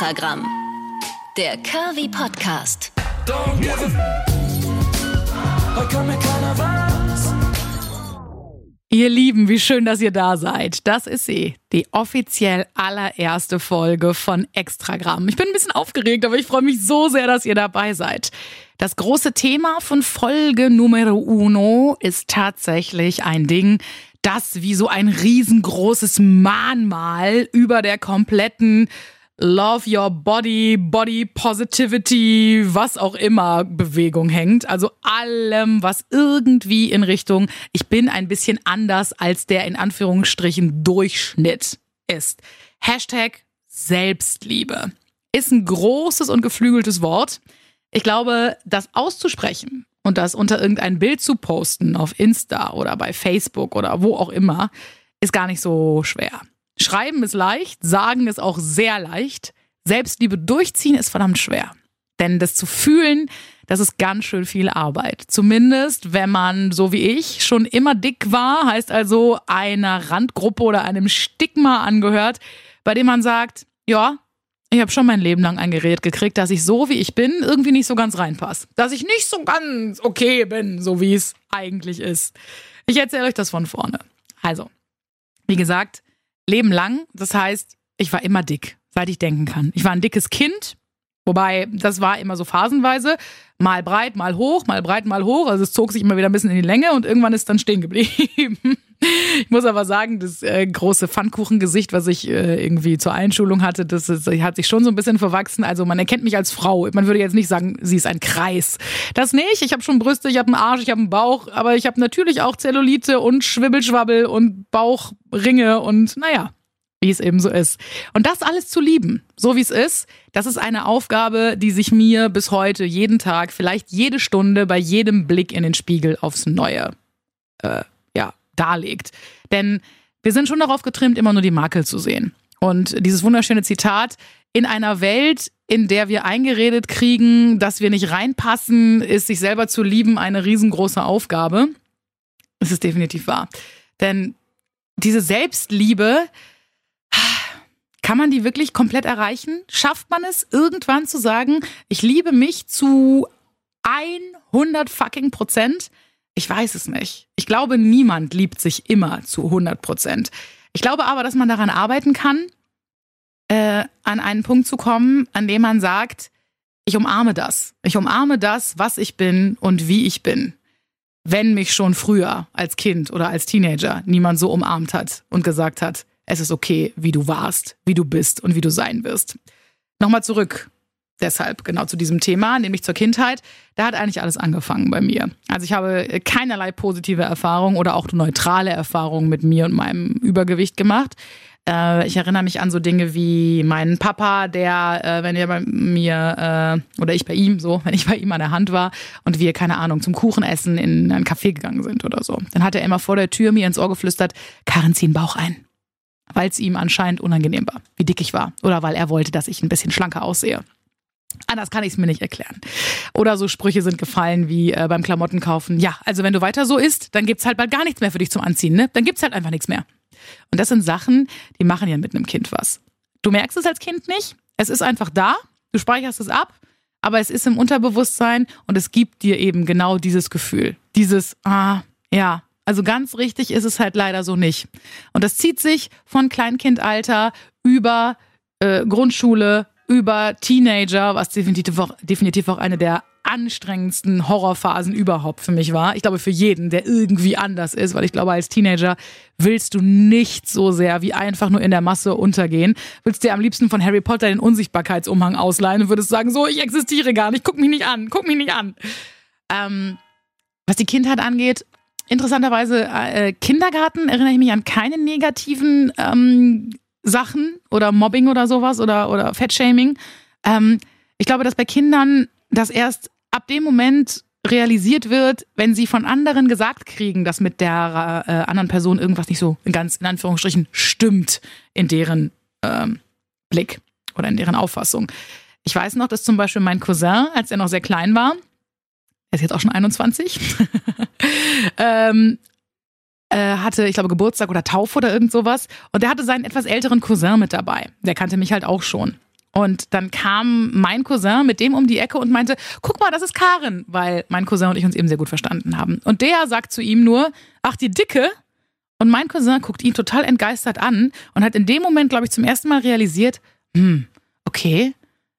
Extragramm. Der Curvy Podcast. Don't give. Ihr Lieben, wie schön, dass ihr da seid. Das ist sie, die offiziell allererste Folge von Extragramm. Ich bin ein bisschen aufgeregt, aber ich freue mich so sehr, dass ihr dabei seid. Das große Thema von Folge Numero Uno ist tatsächlich ein Ding, das wie so ein riesengroßes Mahnmal über der kompletten Love Your Body, Body Positivity, was auch immer Bewegung hängt. Also allem, was irgendwie in Richtung, ich bin ein bisschen anders als der in Anführungsstrichen Durchschnitt ist. Hashtag Selbstliebe ist ein großes und geflügeltes Wort. Ich glaube, das auszusprechen und das unter irgendein Bild zu posten auf Insta oder bei Facebook oder wo auch immer, ist gar nicht so schwer. Schreiben ist leicht, sagen ist auch sehr leicht. Selbstliebe durchziehen ist verdammt schwer. Denn das zu fühlen, das ist ganz schön viel Arbeit. Zumindest, wenn man, so wie ich, schon immer dick war, heißt also einer Randgruppe oder einem Stigma angehört, bei dem man sagt, ja, ich habe schon mein Leben lang ein Gerät gekriegt, dass ich so, wie ich bin, irgendwie nicht so ganz reinpasse. Dass ich nicht so ganz okay bin, so wie es eigentlich ist. Ich erzähle euch das von vorne. Also, wie gesagt, Leben lang. Das heißt, ich war immer dick, seit ich denken kann. Ich war ein dickes Kind, wobei das war immer so phasenweise. Mal breit, mal hoch, mal breit, mal hoch. Also es zog sich immer wieder ein bisschen in die Länge und irgendwann ist dann stehen geblieben. Ich muss aber sagen, das äh, große Pfannkuchengesicht, was ich äh, irgendwie zur Einschulung hatte, das ist, hat sich schon so ein bisschen verwachsen. Also man erkennt mich als Frau. Man würde jetzt nicht sagen, sie ist ein Kreis. Das nicht. Ich habe schon Brüste, ich habe einen Arsch, ich habe einen Bauch, aber ich habe natürlich auch Zellulite und Schwibbelschwabbel und Bauchringe und naja, wie es eben so ist. Und das alles zu lieben, so wie es ist, das ist eine Aufgabe, die sich mir bis heute jeden Tag, vielleicht jede Stunde, bei jedem Blick in den Spiegel aufs Neue äh, darlegt. Denn wir sind schon darauf getrimmt, immer nur die Makel zu sehen. Und dieses wunderschöne Zitat, in einer Welt, in der wir eingeredet kriegen, dass wir nicht reinpassen, ist sich selber zu lieben eine riesengroße Aufgabe. Es ist definitiv wahr. Denn diese Selbstliebe, kann man die wirklich komplett erreichen? Schafft man es irgendwann zu sagen, ich liebe mich zu 100 fucking Prozent? Ich weiß es nicht. Ich glaube, niemand liebt sich immer zu 100 Prozent. Ich glaube aber, dass man daran arbeiten kann, äh, an einen Punkt zu kommen, an dem man sagt, ich umarme das. Ich umarme das, was ich bin und wie ich bin. Wenn mich schon früher als Kind oder als Teenager niemand so umarmt hat und gesagt hat, es ist okay, wie du warst, wie du bist und wie du sein wirst. Nochmal zurück. Deshalb genau zu diesem Thema, nämlich zur Kindheit. Da hat eigentlich alles angefangen bei mir. Also ich habe keinerlei positive Erfahrung oder auch neutrale Erfahrungen mit mir und meinem Übergewicht gemacht. Äh, ich erinnere mich an so Dinge wie meinen Papa, der, äh, wenn er bei mir äh, oder ich bei ihm so, wenn ich bei ihm an der Hand war und wir keine Ahnung zum Kuchenessen in ein Café gegangen sind oder so, dann hat er immer vor der Tür mir ins Ohr geflüstert: Karin, zieh den Bauch ein weil es ihm anscheinend unangenehm war, wie dick ich war. Oder weil er wollte, dass ich ein bisschen schlanker aussehe. Anders kann ich es mir nicht erklären. Oder so Sprüche sind gefallen wie äh, beim Klamottenkaufen. Ja, also wenn du weiter so isst, dann gibt's halt bald gar nichts mehr für dich zum Anziehen, ne? Dann gibt's halt einfach nichts mehr. Und das sind Sachen, die machen ja mit einem Kind was. Du merkst es als Kind nicht. Es ist einfach da. Du speicherst es ab. Aber es ist im Unterbewusstsein und es gibt dir eben genau dieses Gefühl. Dieses, ah, ja, also ganz richtig ist es halt leider so nicht. Und das zieht sich von Kleinkindalter über äh, Grundschule, über Teenager, was definitiv auch, definitiv auch eine der anstrengendsten Horrorphasen überhaupt für mich war. Ich glaube für jeden, der irgendwie anders ist, weil ich glaube, als Teenager willst du nicht so sehr wie einfach nur in der Masse untergehen. Willst dir am liebsten von Harry Potter den Unsichtbarkeitsumhang ausleihen und würdest sagen, so, ich existiere gar nicht, guck mich nicht an, guck mich nicht an. Ähm, was die Kindheit angeht, interessanterweise äh, Kindergarten erinnere ich mich an keine negativen ähm, Sachen oder Mobbing oder sowas oder, oder Fettshaming. Ähm, ich glaube, dass bei Kindern das erst ab dem Moment realisiert wird, wenn sie von anderen gesagt kriegen, dass mit der äh, anderen Person irgendwas nicht so ganz in Anführungsstrichen stimmt in deren ähm, Blick oder in deren Auffassung. Ich weiß noch, dass zum Beispiel mein Cousin, als er noch sehr klein war, er ist jetzt auch schon 21, ähm, äh, hatte, ich glaube, Geburtstag oder Taufe oder irgend sowas. Und der hatte seinen etwas älteren Cousin mit dabei. Der kannte mich halt auch schon. Und dann kam mein Cousin mit dem um die Ecke und meinte, guck mal, das ist Karin, weil mein Cousin und ich uns eben sehr gut verstanden haben. Und der sagt zu ihm nur, ach, die Dicke? Und mein Cousin guckt ihn total entgeistert an und hat in dem Moment, glaube ich, zum ersten Mal realisiert, hm, okay,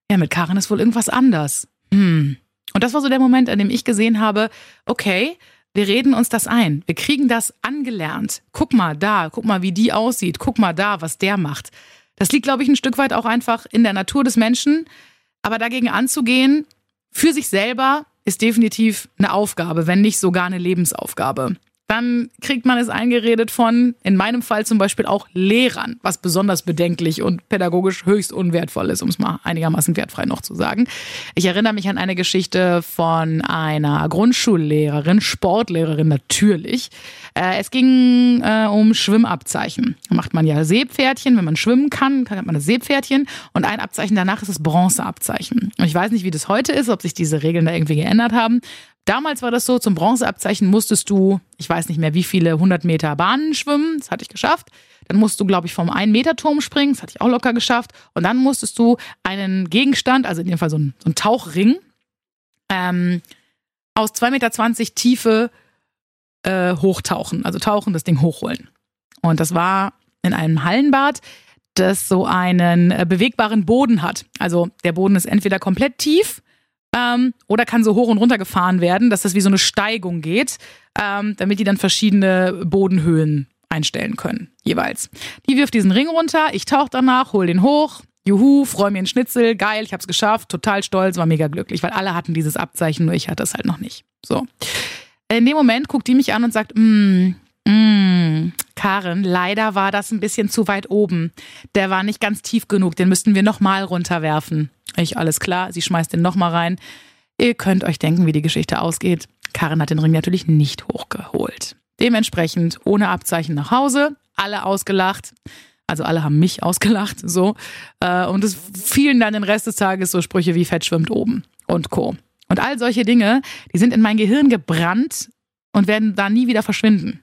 ja, mit Karin ist wohl irgendwas anders. Hm. Und das war so der Moment, an dem ich gesehen habe, okay, wir reden uns das ein. Wir kriegen das angelernt. Guck mal da, guck mal, wie die aussieht. Guck mal da, was der macht. Das liegt, glaube ich, ein Stück weit auch einfach in der Natur des Menschen. Aber dagegen anzugehen, für sich selber, ist definitiv eine Aufgabe, wenn nicht sogar eine Lebensaufgabe dann kriegt man es eingeredet von, in meinem Fall zum Beispiel auch Lehrern, was besonders bedenklich und pädagogisch höchst unwertvoll ist, um es mal einigermaßen wertfrei noch zu sagen. Ich erinnere mich an eine Geschichte von einer Grundschullehrerin, Sportlehrerin natürlich. Äh, es ging äh, um Schwimmabzeichen. Da macht man ja Seepferdchen, wenn man schwimmen kann, hat man das Seepferdchen und ein Abzeichen danach ist das Bronzeabzeichen. Und ich weiß nicht, wie das heute ist, ob sich diese Regeln da irgendwie geändert haben. Damals war das so, zum Bronzeabzeichen musstest du, ich weiß nicht mehr wie viele 100 Meter Bahnen schwimmen, das hatte ich geschafft. Dann musst du, glaube ich, vom 1-Meter-Turm springen, das hatte ich auch locker geschafft. Und dann musstest du einen Gegenstand, also in dem Fall so ein, so ein Tauchring, ähm, aus 2,20 Meter Tiefe äh, hochtauchen, also tauchen, das Ding hochholen. Und das war in einem Hallenbad, das so einen äh, bewegbaren Boden hat. Also der Boden ist entweder komplett tief ähm, oder kann so hoch und runter gefahren werden, dass das wie so eine Steigung geht, ähm, damit die dann verschiedene Bodenhöhen einstellen können, jeweils. Die wirft diesen Ring runter, ich tauche danach, hol den hoch, juhu, freue mir einen Schnitzel, geil, ich hab's geschafft, total stolz, war mega glücklich, weil alle hatten dieses Abzeichen, nur ich hatte es halt noch nicht. So. In dem Moment guckt die mich an und sagt, mm, mm, Karen, leider war das ein bisschen zu weit oben. Der war nicht ganz tief genug, den müssten wir nochmal runterwerfen. Ich, alles klar, sie schmeißt den nochmal rein. Ihr könnt euch denken, wie die Geschichte ausgeht. Karin hat den Ring natürlich nicht hochgeholt. Dementsprechend ohne Abzeichen nach Hause, alle ausgelacht. Also alle haben mich ausgelacht, so. Äh, und es fielen dann den Rest des Tages so Sprüche wie Fett schwimmt oben und Co. Und all solche Dinge, die sind in mein Gehirn gebrannt und werden da nie wieder verschwinden.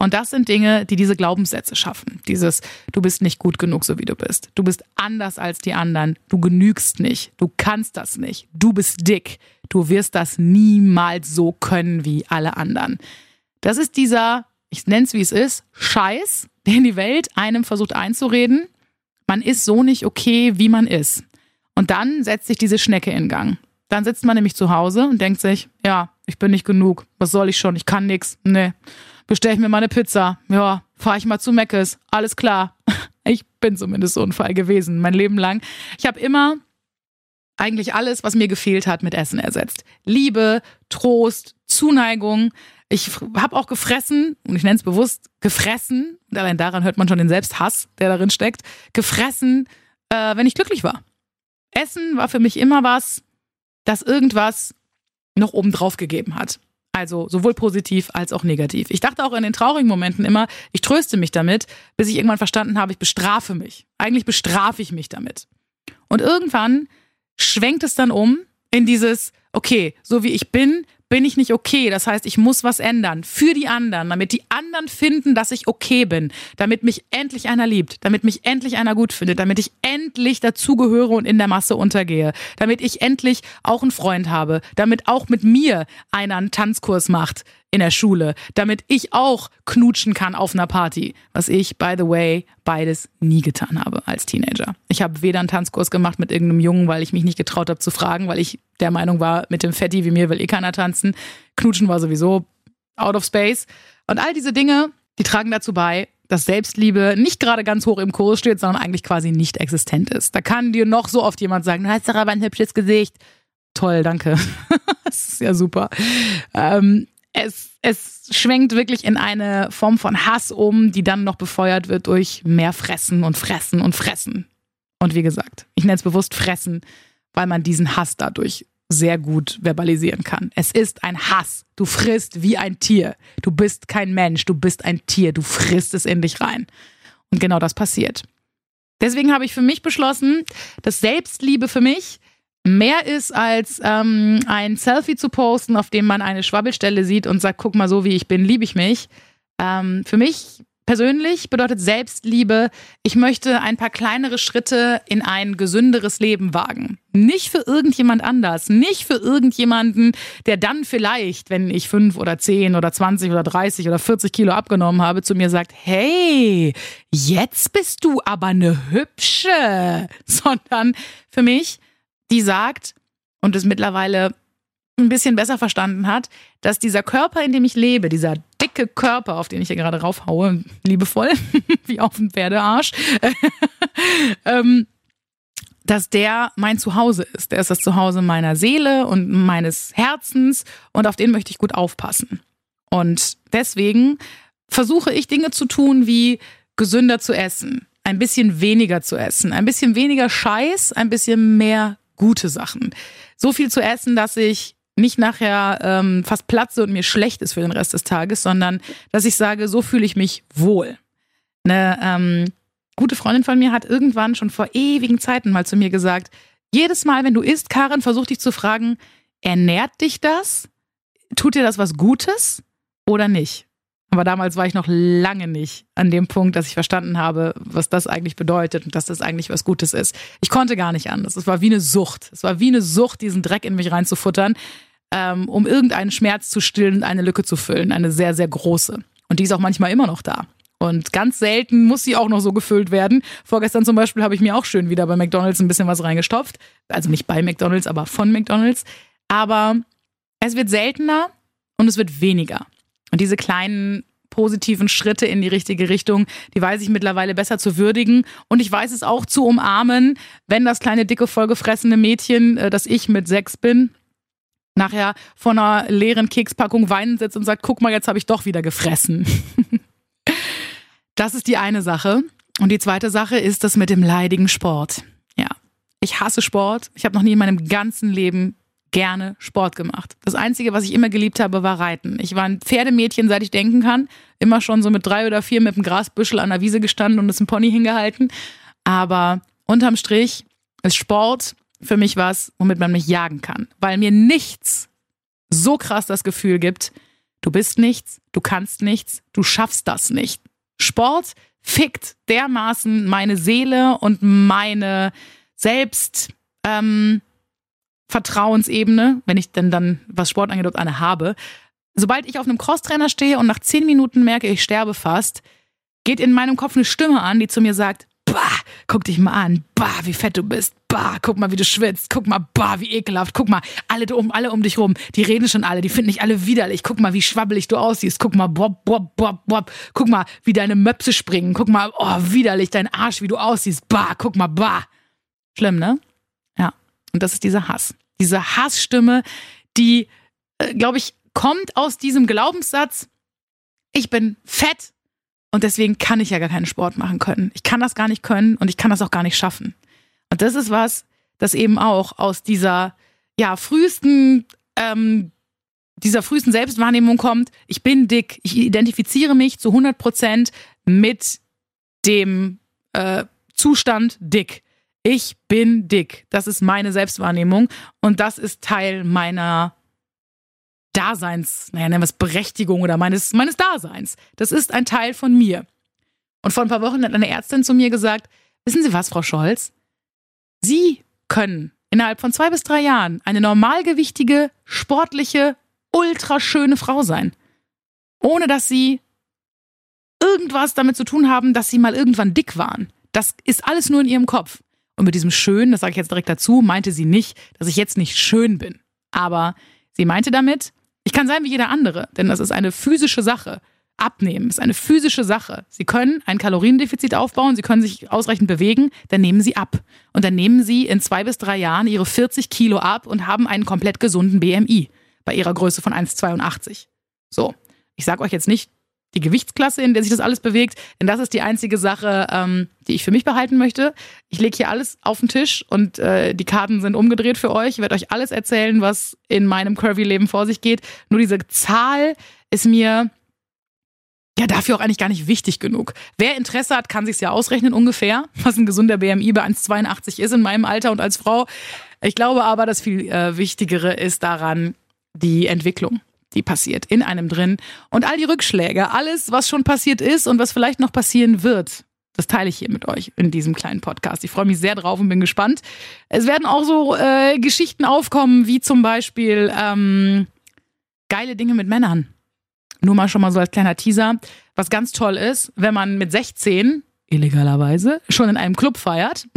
Und das sind Dinge, die diese Glaubenssätze schaffen. Dieses, du bist nicht gut genug, so wie du bist. Du bist anders als die anderen. Du genügst nicht. Du kannst das nicht. Du bist dick. Du wirst das niemals so können wie alle anderen. Das ist dieser, ich nenne es wie es ist, Scheiß, den die Welt einem versucht einzureden. Man ist so nicht okay, wie man ist. Und dann setzt sich diese Schnecke in Gang. Dann sitzt man nämlich zu Hause und denkt sich, ja, ich bin nicht genug. Was soll ich schon? Ich kann nichts. Nee bestelle ich mir mal eine Pizza. Ja, fahre ich mal zu Meckes. Alles klar. Ich bin zumindest so ein Fall gewesen, mein Leben lang. Ich habe immer eigentlich alles, was mir gefehlt hat, mit Essen ersetzt. Liebe, Trost, Zuneigung. Ich habe auch gefressen, und ich nenne es bewusst gefressen, und allein daran hört man schon den Selbsthass, der darin steckt, gefressen, äh, wenn ich glücklich war. Essen war für mich immer was, das irgendwas noch obendrauf gegeben hat. Also sowohl positiv als auch negativ. Ich dachte auch in den traurigen Momenten immer, ich tröste mich damit, bis ich irgendwann verstanden habe, ich bestrafe mich. Eigentlich bestrafe ich mich damit. Und irgendwann schwenkt es dann um in dieses, okay, so wie ich bin, bin ich nicht okay. Das heißt, ich muss was ändern für die anderen, damit die anderen finden, dass ich okay bin, damit mich endlich einer liebt, damit mich endlich einer gut findet, damit ich endlich dazugehöre und in der Masse untergehe, damit ich endlich auch einen Freund habe, damit auch mit mir einer einen Tanzkurs macht, in der Schule, damit ich auch knutschen kann auf einer Party. Was ich, by the way, beides nie getan habe als Teenager. Ich habe weder einen Tanzkurs gemacht mit irgendeinem Jungen, weil ich mich nicht getraut habe zu fragen, weil ich der Meinung war, mit dem Fetti wie mir will eh keiner tanzen. Knutschen war sowieso out of space. Und all diese Dinge, die tragen dazu bei, dass Selbstliebe nicht gerade ganz hoch im Kurs steht, sondern eigentlich quasi nicht existent ist. Da kann dir noch so oft jemand sagen, du hast doch aber ein hübsches Gesicht. Toll, danke. das ist ja super. Ähm, es, es schwenkt wirklich in eine Form von Hass um, die dann noch befeuert wird durch mehr Fressen und Fressen und Fressen. Und wie gesagt, ich nenne es bewusst Fressen, weil man diesen Hass dadurch sehr gut verbalisieren kann. Es ist ein Hass. Du frisst wie ein Tier. Du bist kein Mensch, du bist ein Tier. Du frisst es in dich rein. Und genau das passiert. Deswegen habe ich für mich beschlossen, dass Selbstliebe für mich mehr ist als ähm, ein Selfie zu posten, auf dem man eine Schwabbelstelle sieht und sagt, guck mal, so wie ich bin, liebe ich mich. Ähm, für mich persönlich bedeutet Selbstliebe, ich möchte ein paar kleinere Schritte in ein gesünderes Leben wagen. Nicht für irgendjemand anders, nicht für irgendjemanden, der dann vielleicht, wenn ich fünf oder zehn oder zwanzig oder dreißig oder vierzig Kilo abgenommen habe, zu mir sagt, hey, jetzt bist du aber eine hübsche, sondern für mich, die sagt und es mittlerweile ein bisschen besser verstanden hat, dass dieser Körper, in dem ich lebe, dieser dicke Körper, auf den ich hier gerade raufhaue, liebevoll, wie auf den Pferdearsch, ähm, dass der mein Zuhause ist. Der ist das Zuhause meiner Seele und meines Herzens und auf den möchte ich gut aufpassen. Und deswegen versuche ich Dinge zu tun, wie gesünder zu essen, ein bisschen weniger zu essen, ein bisschen weniger Scheiß, ein bisschen mehr gute Sachen. So viel zu essen, dass ich nicht nachher ähm, fast platze und mir schlecht ist für den Rest des Tages, sondern dass ich sage, so fühle ich mich wohl. Eine ähm, gute Freundin von mir hat irgendwann schon vor ewigen Zeiten mal zu mir gesagt, jedes Mal, wenn du isst, Karin, versuch dich zu fragen, ernährt dich das? Tut dir das was Gutes oder nicht? Aber damals war ich noch lange nicht an dem Punkt, dass ich verstanden habe, was das eigentlich bedeutet und dass das eigentlich was Gutes ist. Ich konnte gar nicht anders. Es war wie eine Sucht. Es war wie eine Sucht, diesen Dreck in mich reinzufuttern ähm, um irgendeinen Schmerz zu stillen und eine Lücke zu füllen. Eine sehr, sehr große. Und die ist auch manchmal immer noch da. Und ganz selten muss sie auch noch so gefüllt werden. Vorgestern zum Beispiel habe ich mir auch schön wieder bei McDonalds ein bisschen was reingestopft. Also nicht bei McDonalds, aber von McDonalds. Aber es wird seltener und es wird weniger. Und diese kleinen positiven Schritte in die richtige Richtung, die weiß ich mittlerweile besser zu würdigen. Und ich weiß es auch zu umarmen, wenn das kleine, dicke, vollgefressene Mädchen, äh, das ich mit sechs bin, nachher vor einer leeren Kekspackung weinen sitzt und sagt, guck mal, jetzt habe ich doch wieder gefressen. das ist die eine Sache. Und die zweite Sache ist das mit dem leidigen Sport. Ja, ich hasse Sport. Ich habe noch nie in meinem ganzen Leben gerne Sport gemacht. Das Einzige, was ich immer geliebt habe, war Reiten. Ich war ein Pferdemädchen, seit ich denken kann. Immer schon so mit drei oder vier mit einem Grasbüschel an der Wiese gestanden und es im Pony hingehalten. Aber unterm Strich ist Sport für mich was, womit man mich jagen kann. Weil mir nichts so krass das Gefühl gibt, du bist nichts, du kannst nichts, du schaffst das nicht. Sport fickt dermaßen meine Seele und meine Selbst ähm, Vertrauensebene, wenn ich denn dann, was Sport angeht, eine habe. Sobald ich auf einem Crosstrainer stehe und nach zehn Minuten merke, ich sterbe fast, geht in meinem Kopf eine Stimme an, die zu mir sagt, bah, guck dich mal an, bah, wie fett du bist, bah, guck mal, wie du schwitzt, guck mal, bah, wie ekelhaft, guck mal, alle um, alle um dich rum, die reden schon alle, die finden dich alle widerlich, guck mal, wie schwabbelig du aussiehst, guck mal, bob, bob, bob, bob, guck mal, wie deine Möpse springen, guck mal, oh, widerlich, dein Arsch, wie du aussiehst, bah, guck mal, bah. Schlimm, ne? Und das ist dieser Hass. Diese Hassstimme, die, äh, glaube ich, kommt aus diesem Glaubenssatz, ich bin fett, und deswegen kann ich ja gar keinen Sport machen können. Ich kann das gar nicht können und ich kann das auch gar nicht schaffen. Und das ist was, das eben auch aus dieser ja frühesten ähm, dieser frühesten Selbstwahrnehmung kommt. Ich bin dick. Ich identifiziere mich zu 100 Prozent mit dem äh, Zustand dick. Ich bin dick. Das ist meine Selbstwahrnehmung und das ist Teil meiner Daseins, naja, nennen wir es Berechtigung oder meines, meines Daseins. Das ist ein Teil von mir. Und vor ein paar Wochen hat eine Ärztin zu mir gesagt, wissen Sie was, Frau Scholz? Sie können innerhalb von zwei bis drei Jahren eine normalgewichtige, sportliche, ultraschöne Frau sein. Ohne dass Sie irgendwas damit zu tun haben, dass Sie mal irgendwann dick waren. Das ist alles nur in Ihrem Kopf. Und mit diesem schön, das sage ich jetzt direkt dazu, meinte sie nicht, dass ich jetzt nicht schön bin. Aber sie meinte damit, ich kann sein wie jeder andere, denn das ist eine physische Sache. Abnehmen ist eine physische Sache. Sie können ein Kaloriendefizit aufbauen, Sie können sich ausreichend bewegen, dann nehmen Sie ab. Und dann nehmen Sie in zwei bis drei Jahren Ihre 40 Kilo ab und haben einen komplett gesunden BMI bei Ihrer Größe von 1,82. So, ich sage euch jetzt nicht, die Gewichtsklasse, in der sich das alles bewegt. Denn das ist die einzige Sache, ähm, die ich für mich behalten möchte. Ich lege hier alles auf den Tisch und äh, die Karten sind umgedreht für euch. Ich werde euch alles erzählen, was in meinem Curvy-Leben vor sich geht. Nur diese Zahl ist mir ja dafür auch eigentlich gar nicht wichtig genug. Wer Interesse hat, kann sich's ja ausrechnen ungefähr, was ein gesunder BMI bei 1,82 ist in meinem Alter und als Frau. Ich glaube aber, das viel äh, Wichtigere ist daran die Entwicklung die passiert in einem drin. Und all die Rückschläge, alles, was schon passiert ist und was vielleicht noch passieren wird, das teile ich hier mit euch in diesem kleinen Podcast. Ich freue mich sehr drauf und bin gespannt. Es werden auch so äh, Geschichten aufkommen, wie zum Beispiel ähm, geile Dinge mit Männern. Nur mal schon mal so als kleiner Teaser. Was ganz toll ist, wenn man mit 16 illegalerweise schon in einem Club feiert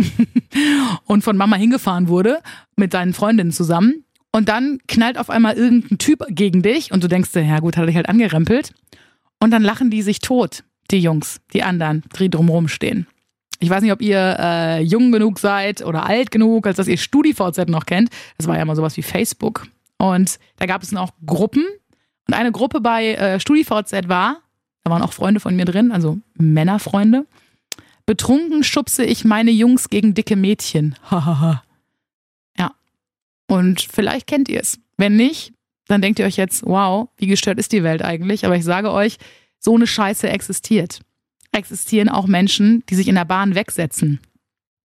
und von Mama hingefahren wurde mit seinen Freundinnen zusammen und dann knallt auf einmal irgendein Typ gegen dich und du denkst dir, ja gut, hat er dich halt angerempelt. Und dann lachen die sich tot, die Jungs, die anderen, die drumherum stehen. Ich weiß nicht, ob ihr äh, jung genug seid oder alt genug, als dass ihr StudiVZ noch kennt. Das war ja mal sowas wie Facebook. Und da gab es dann auch Gruppen. Und eine Gruppe bei äh, StudiVZ war, da waren auch Freunde von mir drin, also Männerfreunde. Betrunken schubse ich meine Jungs gegen dicke Mädchen. Hahaha. Und vielleicht kennt ihr es. Wenn nicht, dann denkt ihr euch jetzt, wow, wie gestört ist die Welt eigentlich? Aber ich sage euch, so eine Scheiße existiert. Existieren auch Menschen, die sich in der Bahn wegsetzen,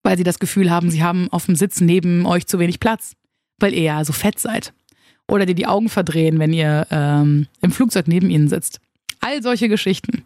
weil sie das Gefühl haben, sie haben auf dem Sitz neben euch zu wenig Platz, weil ihr ja so fett seid. Oder die die Augen verdrehen, wenn ihr ähm, im Flugzeug neben ihnen sitzt. All solche Geschichten.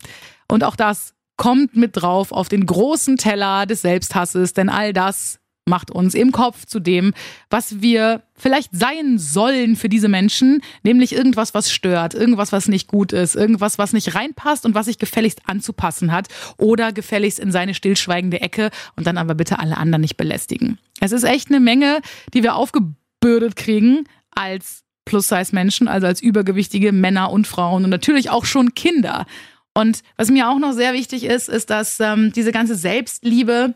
Und auch das kommt mit drauf auf den großen Teller des Selbsthasses, denn all das macht uns im Kopf zu dem, was wir vielleicht sein sollen für diese Menschen, nämlich irgendwas, was stört, irgendwas, was nicht gut ist, irgendwas, was nicht reinpasst und was sich gefälligst anzupassen hat oder gefälligst in seine stillschweigende Ecke und dann aber bitte alle anderen nicht belästigen. Es ist echt eine Menge, die wir aufgebürdet kriegen als Plus-Size-Menschen, also als übergewichtige Männer und Frauen und natürlich auch schon Kinder. Und was mir auch noch sehr wichtig ist, ist, dass ähm, diese ganze Selbstliebe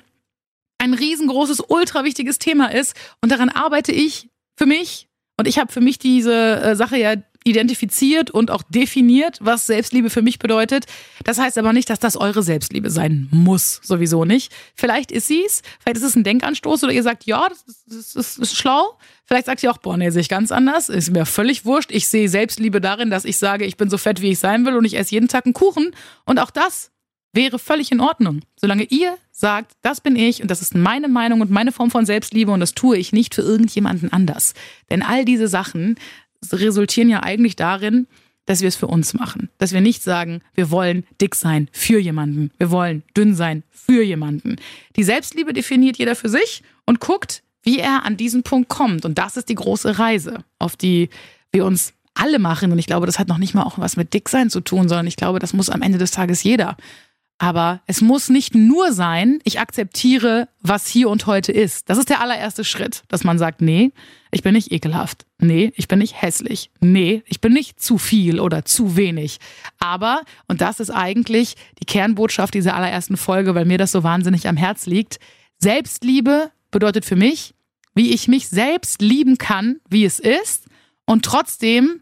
ein riesengroßes, ultra wichtiges Thema ist. Und daran arbeite ich für mich. Und ich habe für mich diese äh, Sache ja identifiziert und auch definiert, was Selbstliebe für mich bedeutet. Das heißt aber nicht, dass das eure Selbstliebe sein muss, sowieso nicht. Vielleicht ist sie's, vielleicht ist es ein Denkanstoß oder ihr sagt, ja, das ist, das ist, das ist schlau. Vielleicht sagt ihr auch, boah, nee, sehe ich ganz anders. Ist mir völlig wurscht. Ich sehe Selbstliebe darin, dass ich sage, ich bin so fett, wie ich sein will und ich esse jeden Tag einen Kuchen. Und auch das wäre völlig in Ordnung, solange ihr sagt, das bin ich und das ist meine Meinung und meine Form von Selbstliebe und das tue ich nicht für irgendjemanden anders. Denn all diese Sachen resultieren ja eigentlich darin, dass wir es für uns machen. Dass wir nicht sagen, wir wollen dick sein für jemanden. Wir wollen dünn sein für jemanden. Die Selbstliebe definiert jeder für sich und guckt, wie er an diesen Punkt kommt. Und das ist die große Reise, auf die wir uns alle machen. Und ich glaube, das hat noch nicht mal auch was mit Dicksein zu tun, sondern ich glaube, das muss am Ende des Tages jeder. Aber es muss nicht nur sein, ich akzeptiere, was hier und heute ist. Das ist der allererste Schritt, dass man sagt, nee, ich bin nicht ekelhaft. Nee, ich bin nicht hässlich. Nee, ich bin nicht zu viel oder zu wenig. Aber, und das ist eigentlich die Kernbotschaft dieser allerersten Folge, weil mir das so wahnsinnig am Herz liegt, Selbstliebe bedeutet für mich, wie ich mich selbst lieben kann, wie es ist und trotzdem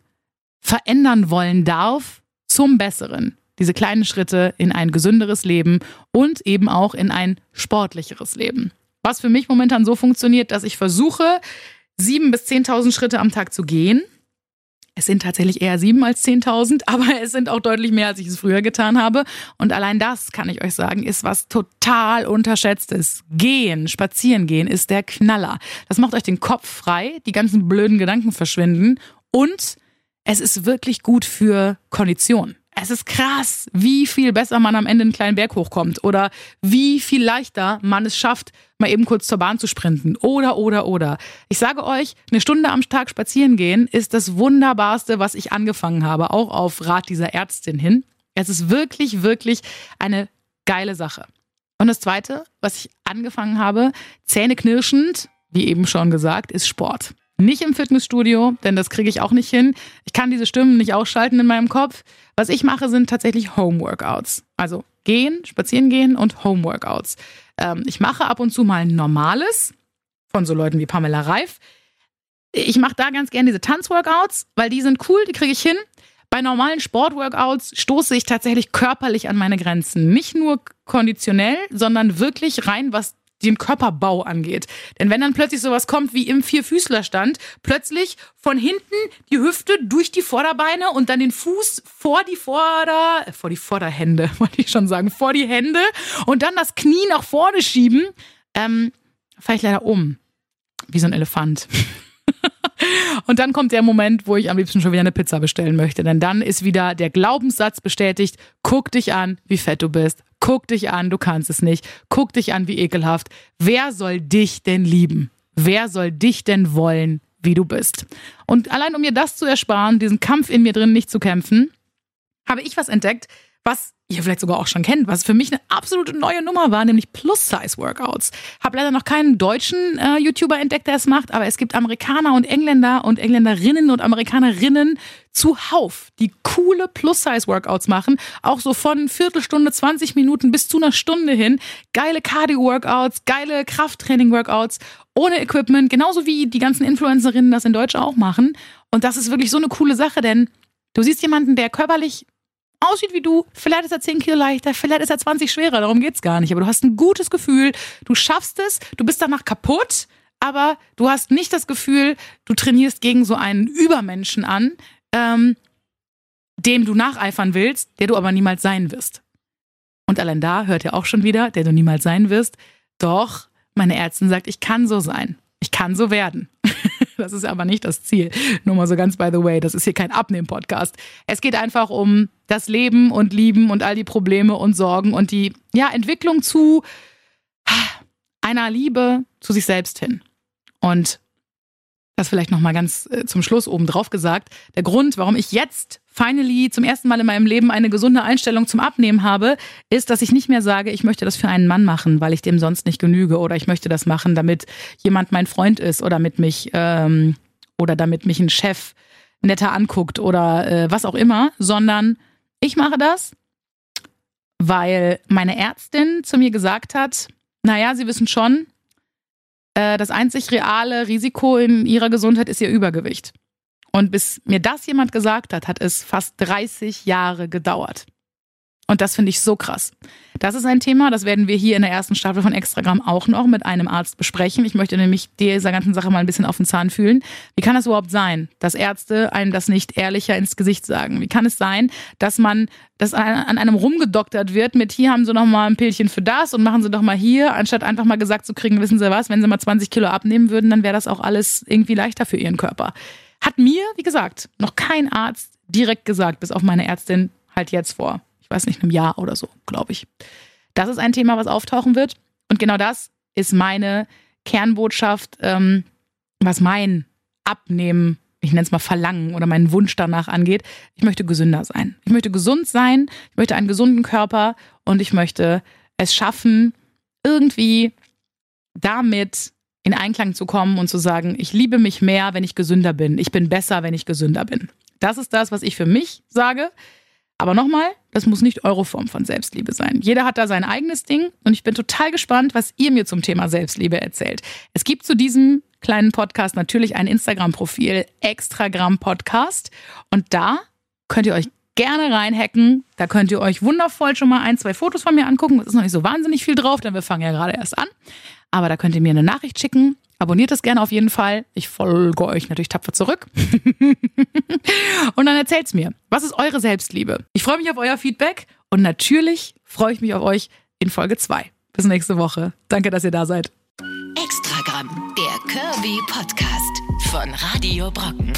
verändern wollen darf zum Besseren diese kleinen Schritte in ein gesünderes Leben und eben auch in ein sportlicheres Leben. Was für mich momentan so funktioniert, dass ich versuche, sieben bis zehntausend Schritte am Tag zu gehen. Es sind tatsächlich eher sieben als zehntausend, aber es sind auch deutlich mehr, als ich es früher getan habe. Und allein das, kann ich euch sagen, ist was total unterschätztes. Gehen, spazieren gehen ist der Knaller. Das macht euch den Kopf frei, die ganzen blöden Gedanken verschwinden und es ist wirklich gut für Kondition es ist krass, wie viel besser man am Ende einen kleinen Berg hochkommt oder wie viel leichter man es schafft, mal eben kurz zur Bahn zu sprinten oder, oder, oder. Ich sage euch, eine Stunde am Tag spazieren gehen ist das Wunderbarste, was ich angefangen habe, auch auf Rat dieser Ärztin hin. Es ist wirklich, wirklich eine geile Sache. Und das Zweite, was ich angefangen habe, zähneknirschend, wie eben schon gesagt, ist Sport. Nicht im Fitnessstudio, denn das kriege ich auch nicht hin. Ich kann diese Stimmen nicht ausschalten in meinem Kopf. Was ich mache, sind tatsächlich Homeworkouts. Also gehen, spazieren gehen und Homeworkouts. Ähm, ich mache ab und zu mal ein normales von so Leuten wie Pamela Reif. Ich mache da ganz gerne diese Tanzworkouts, weil die sind cool, die kriege ich hin. Bei normalen Sportworkouts stoße ich tatsächlich körperlich an meine Grenzen. Nicht nur konditionell, sondern wirklich rein, was den Körperbau angeht. Denn wenn dann plötzlich sowas kommt wie im Vierfüßlerstand, plötzlich von hinten die Hüfte durch die Vorderbeine und dann den Fuß vor die Vorder, vor die Vorderhände, wollte ich schon sagen, vor die Hände und dann das Knie nach vorne schieben, ähm, falle ich leider um. Wie so ein Elefant. Und dann kommt der Moment, wo ich am liebsten schon wieder eine Pizza bestellen möchte. Denn dann ist wieder der Glaubenssatz bestätigt, guck dich an, wie fett du bist. Guck dich an, du kannst es nicht. Guck dich an, wie ekelhaft. Wer soll dich denn lieben? Wer soll dich denn wollen, wie du bist? Und allein um mir das zu ersparen, diesen Kampf in mir drin nicht zu kämpfen, habe ich was entdeckt, was ihr vielleicht sogar auch schon kennt, was für mich eine absolute neue Nummer war, nämlich Plus-Size-Workouts. Habe leider noch keinen deutschen äh, YouTuber entdeckt, der es macht, aber es gibt Amerikaner und Engländer und Engländerinnen und Amerikanerinnen zuhauf, die coole Plus-Size-Workouts machen, auch so von Viertelstunde, 20 Minuten bis zu einer Stunde hin. Geile Cardio-Workouts, geile Krafttraining-Workouts ohne Equipment, genauso wie die ganzen Influencerinnen das in Deutsch auch machen. Und das ist wirklich so eine coole Sache, denn du siehst jemanden, der körperlich aussieht wie du, vielleicht ist er 10 Kilo leichter, vielleicht ist er 20 schwerer, darum geht's gar nicht. Aber du hast ein gutes Gefühl, du schaffst es, du bist danach kaputt, aber du hast nicht das Gefühl, du trainierst gegen so einen Übermenschen an, ähm, dem du nacheifern willst, der du aber niemals sein wirst. Und allein da hört ihr auch schon wieder, der du niemals sein wirst. Doch, meine Ärztin sagt, ich kann so sein. Ich kann so werden. Das ist aber nicht das Ziel. Nur mal so ganz by the way, das ist hier kein Abnehmen-Podcast. Es geht einfach um das Leben und Lieben und all die Probleme und Sorgen und die ja, Entwicklung zu einer Liebe zu sich selbst hin. Und das vielleicht nochmal ganz äh, zum Schluss oben drauf gesagt. Der Grund, warum ich jetzt finally zum ersten Mal in meinem Leben eine gesunde Einstellung zum Abnehmen habe, ist, dass ich nicht mehr sage, ich möchte das für einen Mann machen, weil ich dem sonst nicht genüge oder ich möchte das machen, damit jemand mein Freund ist oder mit mich ähm, oder damit mich ein Chef netter anguckt oder äh, was auch immer, sondern ich mache das, weil meine Ärztin zu mir gesagt hat, naja, Sie wissen schon, äh, das einzig reale Risiko in Ihrer Gesundheit ist Ihr Übergewicht. Und bis mir das jemand gesagt hat, hat es fast 30 Jahre gedauert. Und das finde ich so krass. Das ist ein Thema, das werden wir hier in der ersten Staffel von Extragramm auch noch mit einem Arzt besprechen. Ich möchte nämlich dieser ganzen Sache mal ein bisschen auf den Zahn fühlen. Wie kann das überhaupt sein, dass Ärzte einem das nicht ehrlicher ins Gesicht sagen? Wie kann es sein, dass man, dass an einem rumgedoktert wird mit hier haben Sie noch mal ein Pillchen für das und machen Sie doch mal hier, anstatt einfach mal gesagt zu kriegen, wissen Sie was, wenn Sie mal 20 Kilo abnehmen würden, dann wäre das auch alles irgendwie leichter für Ihren Körper. Hat mir, wie gesagt, noch kein Arzt direkt gesagt, bis auf meine Ärztin halt jetzt vor, weiß nicht, einem Jahr oder so, glaube ich. Das ist ein Thema, was auftauchen wird. Und genau das ist meine Kernbotschaft, ähm, was mein Abnehmen, ich nenne es mal Verlangen oder meinen Wunsch danach angeht. Ich möchte gesünder sein. Ich möchte gesund sein, ich möchte einen gesunden Körper und ich möchte es schaffen, irgendwie damit in Einklang zu kommen und zu sagen, ich liebe mich mehr, wenn ich gesünder bin. Ich bin besser, wenn ich gesünder bin. Das ist das, was ich für mich sage. Aber nochmal, das muss nicht eure Form von Selbstliebe sein. Jeder hat da sein eigenes Ding und ich bin total gespannt, was ihr mir zum Thema Selbstliebe erzählt. Es gibt zu diesem kleinen Podcast natürlich ein Instagram-Profil, Extragramm Podcast. Und da könnt ihr euch gerne reinhacken. Da könnt ihr euch wundervoll schon mal ein, zwei Fotos von mir angucken. Es ist noch nicht so wahnsinnig viel drauf, denn wir fangen ja gerade erst an. Aber da könnt ihr mir eine Nachricht schicken. Abonniert das gerne auf jeden Fall. Ich folge euch natürlich tapfer zurück. und dann erzählt's mir. Was ist eure Selbstliebe? Ich freue mich auf euer Feedback und natürlich freue ich mich auf euch in Folge 2. Bis nächste Woche. Danke, dass ihr da seid. Extragramm, der Kirby Podcast von Radio Brocken.